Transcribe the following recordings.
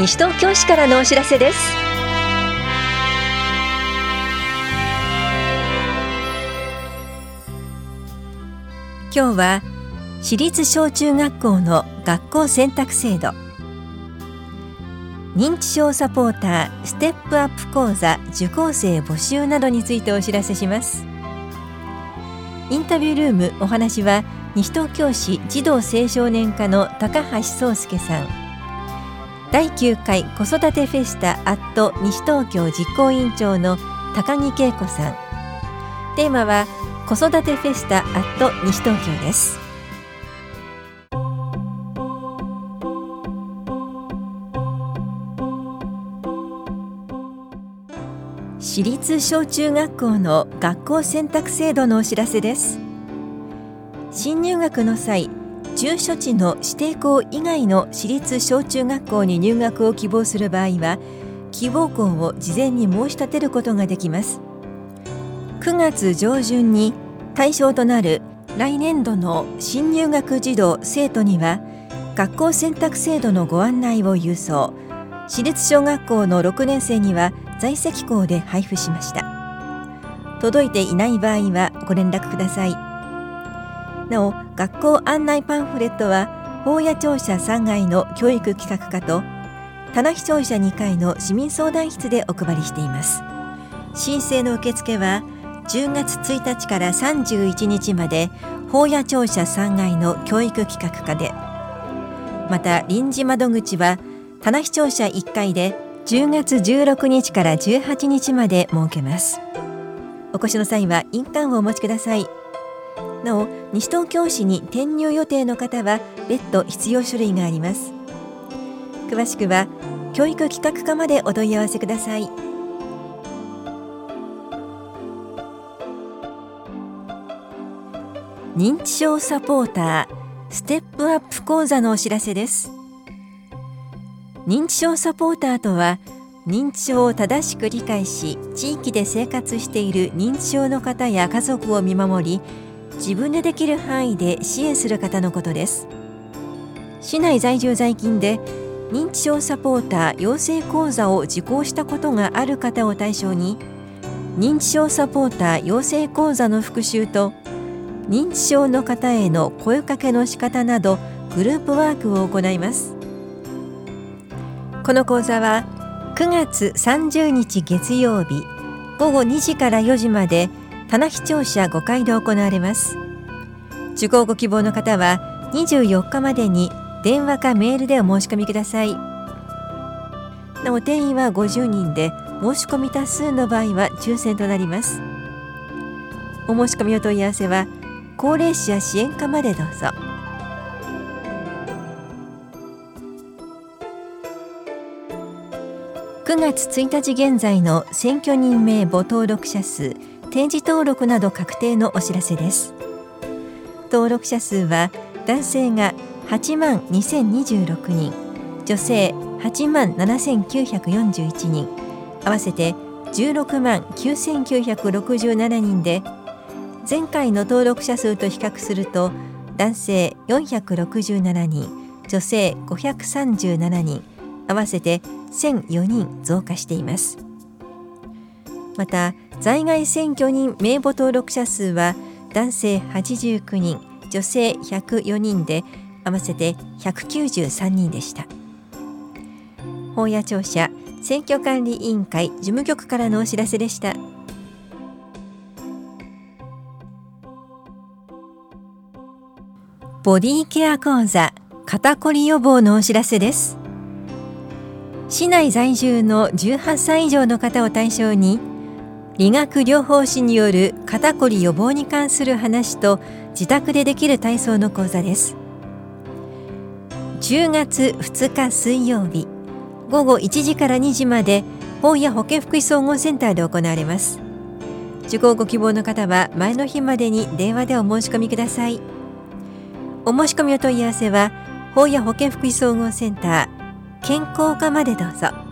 西東京市からのお知らせです。今日は私立小中学校の学校選択制度。認知症サポーターステップアップ講座受講生募集などについてお知らせします。インタビュールームお話は西東京市児童青少年課の高橋壮介さん。第9回子育てフェスタアット西東京実行委員長の高木恵子さん。テーマは子育てフェスタアット西東京です。私立小中学校の学校選択制度のお知らせです。新入学の際住所地の指定校以外の私立小中学校に入学を希望する場合は希望校を事前に申し立てることができます。9月上旬に対象となる来年度の新入学児童生徒には学校選択制度のご案内を郵送。私立小学校の6年生には在籍校で配布しました。届いていない場合はご連絡ください。なお学校案内パンフレットは法屋庁舎3階の教育企画課と棚視庁舎2階の市民相談室でお配りしています。申請の受付は10月1日から31日まで法屋庁舎3階の教育企画課で。また臨時窓口は棚視庁舎1階で10月16日から18日まで設けます。お越しの際は印鑑をお持ちください。なお西東京市に転入予定の方は別途必要書類があります。詳しくは教育企画課までお問い合わせください。認知症サポーターステップアップ講座のお知らせです。認知症サポーターとは認知症を正しく理解し地域で生活している認知症の方や家族を見守り自分でできる範囲で支援する方のことです。市内在住在勤で認知症サポーター養成講座を受講したことがある方を対象に認知症サポーター養成講座の復習と認知症の方への声かけの仕方などグループワークを行います。この講座は9月30日月曜日午後2時から4時まで棚視聴者5階で行われます。受講ご希望の方は24日までに電話かメールでお申し込みください。なお定員は50人で申し込み多数の場合は抽選となります。お申し込みお問い合わせは高齢者支援課までどうぞ。9月1日現在の選挙人名簿登録者数定時登録など確定のお知らせです。登録者数は男性が8万2026人女性8万7941人合わせて16万9967人で前回の登録者数と比較すると男性467人女性537人合わせて1004人増加しています。また在外選挙人名簿登録者数は男性89人女性104人で合わせて193人でした。法屋庁舎選挙管理委員会事務局からのお知らせでした。ボディケア講座肩こり予防のお知らせです。市内在住の18歳以上の方を対象に理学療法士による肩こり予防に関する話と自宅でできる体操の講座です。10月2日水曜日午後1時から2時まで本屋保健福祉総合センターで行われます。受講ご希望の方は前の日までに電話でお申し込みください。お申し込みお問い合わせは本屋保健福祉総合センター健康課までどうぞ。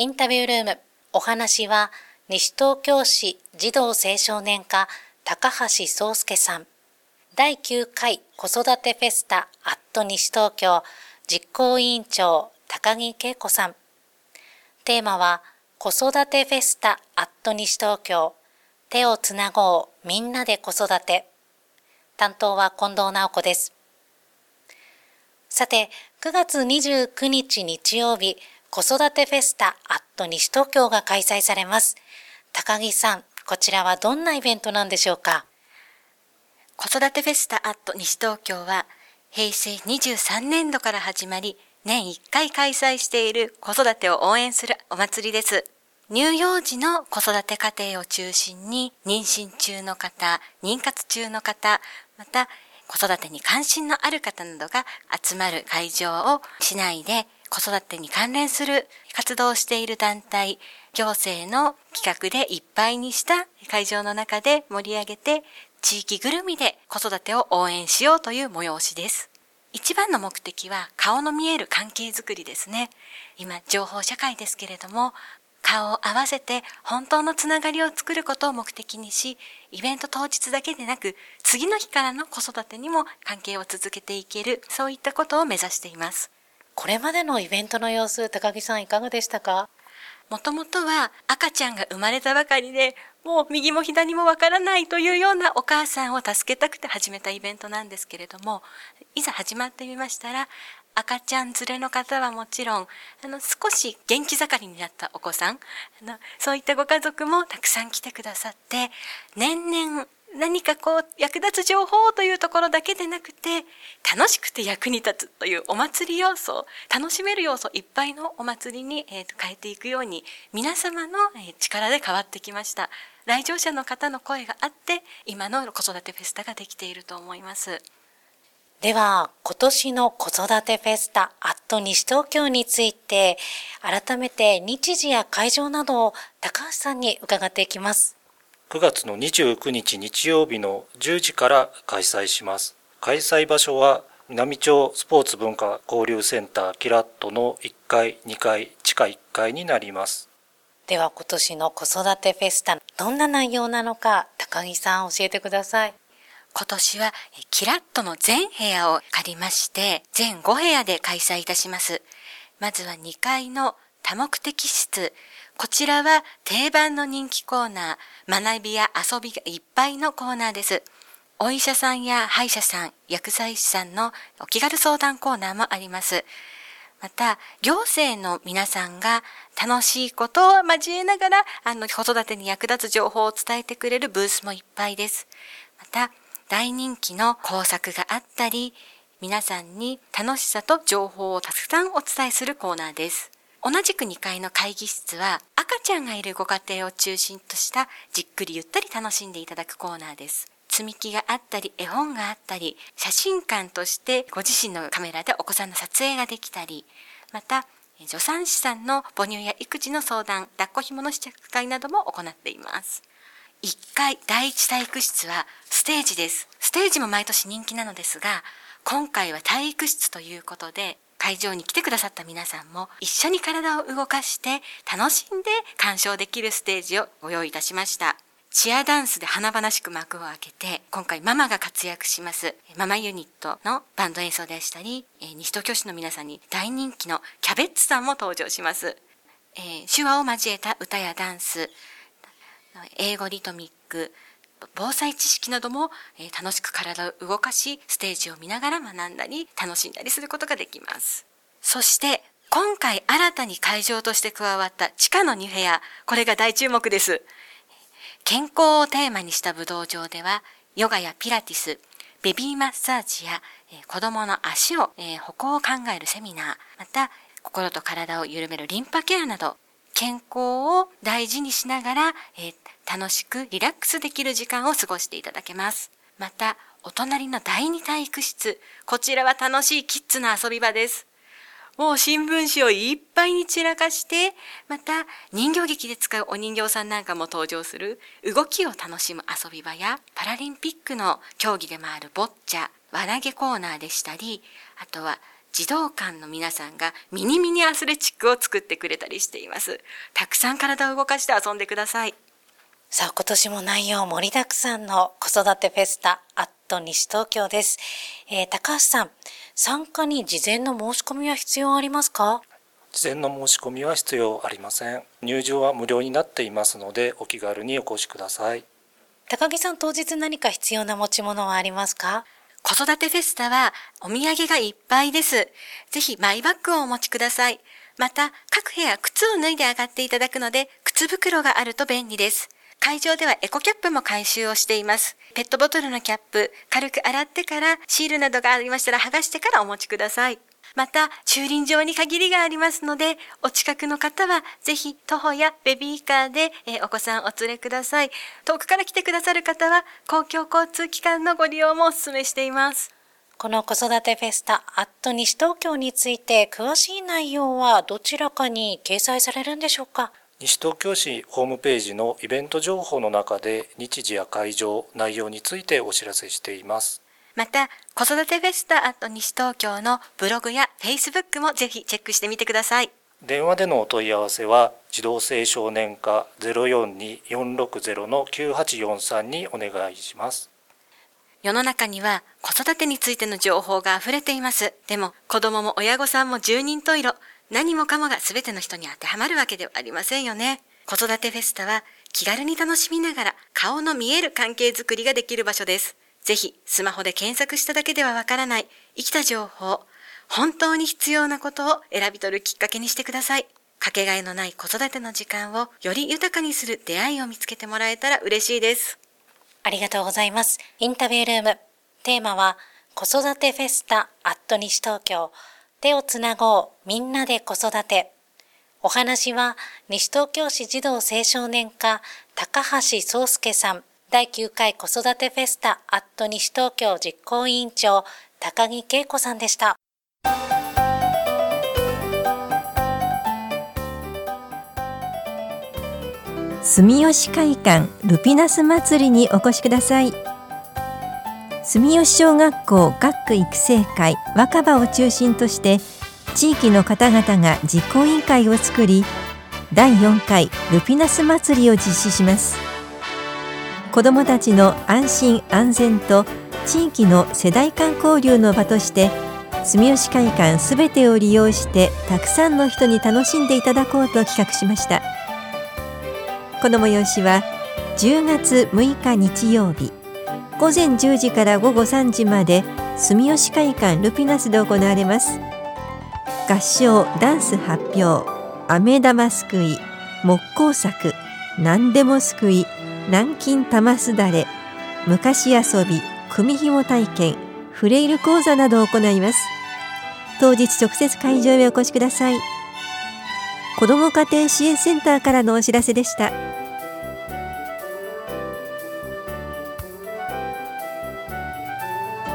インタビュールームお話は西東京市児童青少年課高橋壮介さん第9回子育てフェスタアット西東京実行委員長高木恵子さん。テーマは子育てフェスタアット西東京手をつなごうみんなで子育て。担当は近藤直子です。さて、9月29日日曜日、子育てフェスタアット西東京が開催されます。高木さん、こちらはどんなイベントなんでしょうか？子育てフェスタアット西東京は平成23年度から始まり年1回開催している子育てを応援するお祭りです。乳幼児の子育て家庭を中心に妊娠中の方、妊活中の方、また子育てに関心のある方などが集まる会場を市内で子育てに関連する活動をしている団体、行政の企画でいっぱいにした会場の中で盛り上げて地域ぐるみで子育てを応援しようという催しです。一番の目的は顔の見える関係づくりですね。今、情報社会ですけれども、顔を合わせて本当のつながりを作ることを目的にし、イベント当日だけでなく、次の日からの子育てにも関係を続けていける、そういったことを目指しています。これまでのイベントの様子、高木さんいかがでしたか？もともとは赤ちゃんが生まれたばかりで、もう右も左もわからないというようなお母さんを助けたくて始めたイベントなんですけれども、いざ始まってみましたら、赤ちゃん連れの方はもちろん、あの、少し元気盛りになったお子さん、あのそういったご家族もたくさん来てくださって、年々何かこう役立つ情報というところだけでなくて楽しくて役に立つというお祭り要素楽しめる要素いっぱいのお祭りに、えー、変えていくように皆様の、え、力で変わってきました。来場者の方の声があって今の子育てフェスタができていると思います。では今年の子育てフェスタアット西東京について改めて日時や会場などを高橋さんに伺っていきます。9月の29日日曜日の10時から開催します。開催場所は南町スポーツ文化交流センターキラットの1階、2階、地下1階になります。では今年の子育てフェスタ、どんな内容なのか高木さん教えてください。今年はキラットの全部屋を借りまして、全5部屋で開催いたします。まずは2階の多目的室、こちらは定番の人気コーナー、学びや遊びがいっぱいのコーナーです。お医者さんや歯医者さん、薬剤師さんのお気軽相談コーナーもあります。また、行政の皆さんが楽しいことを交えながら、あの、子育てに役立つ情報を伝えてくれるブースもいっぱいです。また、大人気の工作があったり、皆さんに楽しさと情報をたくさんお伝えするコーナーです。同じく2階の会議室は赤ちゃんがいるご家庭を中心としたじっくりゆったり楽しんでいただくコーナーです。積み木があったり、絵本があったり、写真館としてご自身のカメラでお子さんの撮影ができたり、また、助産師さんの母乳や育児の相談、抱っこ紐の試着会なども行っています。1階第一体育室はステージです。ステージも毎年人気なのですが、今回は体育室ということで、会場に来てくださった皆さんも一緒に体を動かして楽しんで鑑賞できるステージをご用意いたしました。チアダンスで華々しく幕を開けて、今回ママが活躍します、ママユニットのバンド演奏でしたり、西東京市の皆さんに大人気のキャベッツさんも登場します。えー、手話を交えた歌やダンス、英語リトミック、防災知識なども、え楽しく体を動かし、ステージを見ながら学んだり、楽しんだりすることができます。そして、今回新たに会場として加わった地下の2部屋、これが大注目です。健康をテーマにした武道場では、ヨガやピラティス、ベビーマッサージや、え子供の足を、え歩行を考えるセミナー、また、心と体を緩めるリンパケアなど、健康を大事にしながら、え、楽しくリラックスできる時間を過ごしていただけます。また、お隣の第二体育室。こちらは楽しいキッズの遊び場です。もう新聞紙をいっぱいに散らかして、また人形劇で使うお人形さんなんかも登場する動きを楽しむ遊び場やパラリンピックの競技でもあるボッチャ、輪投げコーナーでしたり、あとは児童館の皆さんがミニミニアスレチックを作ってくれたりしています。たくさん体を動かして遊んでください。さあ今年も内容盛りだくさんの子育てフェスタアット西東京です。えー、高橋さん、参加に事前の申し込みは必要ありますか？事前の申し込みは必要ありません。入場は無料になっていますので、お気軽にお越しください。高木さん、当日何か必要な持ち物はありますか？子育てフェスタはお土産がいっぱいです。ぜひマイバッグをお持ちください。また、各部屋靴を脱いで上がっていただくので、靴袋があると便利です。会場ではエコキャップも回収をしています。ペットボトルのキャップ、軽く洗ってからシールなどがありましたら剥がしてからお持ちください。また、駐輪場に限りがありますので、お近くの方はぜひ徒歩やベビーカーで、えお子さんお連れください。遠くから来てくださる方は公共交通機関のご利用もお勧めしています。この子育てフェスタ、アット西東京について詳しい内容はどちらかに掲載されるんでしょうか？西東京市ホームページのイベント情報の中で日時や会場、内容についてお知らせしています。また、子育てフェスタ西東京のブログやフェイスブックもぜひチェックしてみてください。電話でのお問い合わせは児童青少年課042-460-9843にお願いします。世の中には子育てについての情報が溢れています。でも子供も親御さんも十人十色、何もかもが全ての人に当てはまるわけではありませんよね。子育てフェスタは気軽に楽しみながら顔の見える関係づくりができる場所です。ぜひスマホで検索しただけではわからない生きた情報、本当に必要なことを選び取るきっかけにしてください。かけがえのない子育ての時間をより豊かにする出会いを見つけてもらえたら嬉しいです。ありがとうございます。インタビュールーム。テーマは、子育てフェスタアット西東京。手をつなごう、みんなで子育て。お話は、西東京市児童青少年課、高橋宗介さん。第9回子育てフェスタアット西東京実行委員長、高木恵子さんでした。住吉会館ルピナス祭りにお越しください住吉小学校学区育成会若葉を中心として地域の方々が実行委員会を作り第4回ルピナス祭りを実施します子どもたちの安心安全と地域の世代間交流の場として住吉会館すべてを利用してたくさんの人に楽しんでいただこうと企画しました。この催しは10月6日日曜日午前10時から午後3時まで住吉会館ルピナスで行われます。合唱ダンス発表飴玉すくい木工作何でもすくい南京玉すだれ昔遊び組紐体験フレイル講座などを行います。当日直接会場へお越しください。子ども家庭支援センターからのお知らせでした。